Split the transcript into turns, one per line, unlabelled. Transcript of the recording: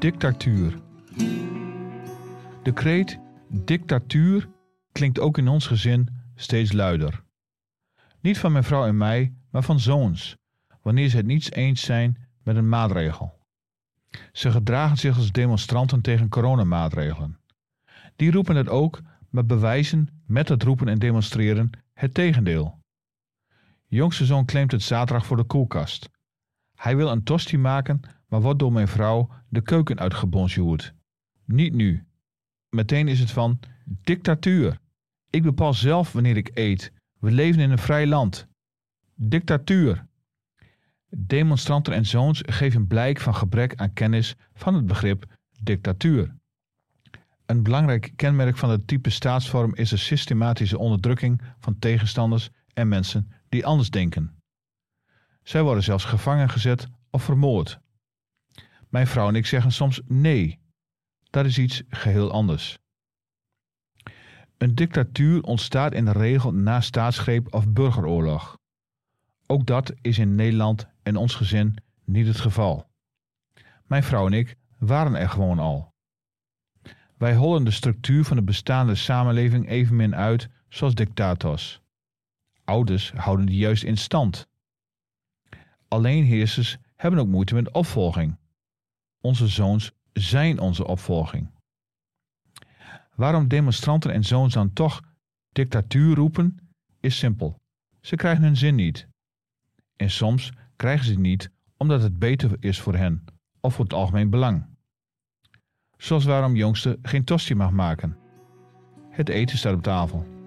Dictatuur. De kreet dictatuur klinkt ook in ons gezin steeds luider. Niet van mijn vrouw en mij, maar van zoons, wanneer ze het niet eens zijn met een maatregel. Ze gedragen zich als demonstranten tegen coronamaatregelen. Die roepen het ook, maar bewijzen met het roepen en demonstreren het tegendeel. Jongste zoon claimt het zaterdag voor de koelkast. Hij wil een tosti maken, maar wordt door mijn vrouw de keuken uitgebonjourd. Niet nu. Meteen is het van dictatuur. Ik bepaal zelf wanneer ik eet. We leven in een vrij land. Dictatuur. Demonstranten en zoons geven blijk van gebrek aan kennis van het begrip dictatuur. Een belangrijk kenmerk van het type staatsvorm is de systematische onderdrukking van tegenstanders en mensen die anders denken. Zij worden zelfs gevangen gezet of vermoord. Mijn vrouw en ik zeggen soms nee. Dat is iets geheel anders. Een dictatuur ontstaat in de regel na staatsgreep of burgeroorlog. Ook dat is in Nederland en ons gezin niet het geval. Mijn vrouw en ik waren er gewoon al. Wij hollen de structuur van de bestaande samenleving evenmin uit zoals dictators. Ouders houden die juist in stand. Alleenheersers hebben ook moeite met opvolging. Onze zoons zijn onze opvolging. Waarom demonstranten en zoons dan toch dictatuur roepen, is simpel. Ze krijgen hun zin niet. En soms krijgen ze het niet omdat het beter is voor hen of voor het algemeen belang. Zoals waarom jongste geen tosti mag maken. Het eten staat op tafel.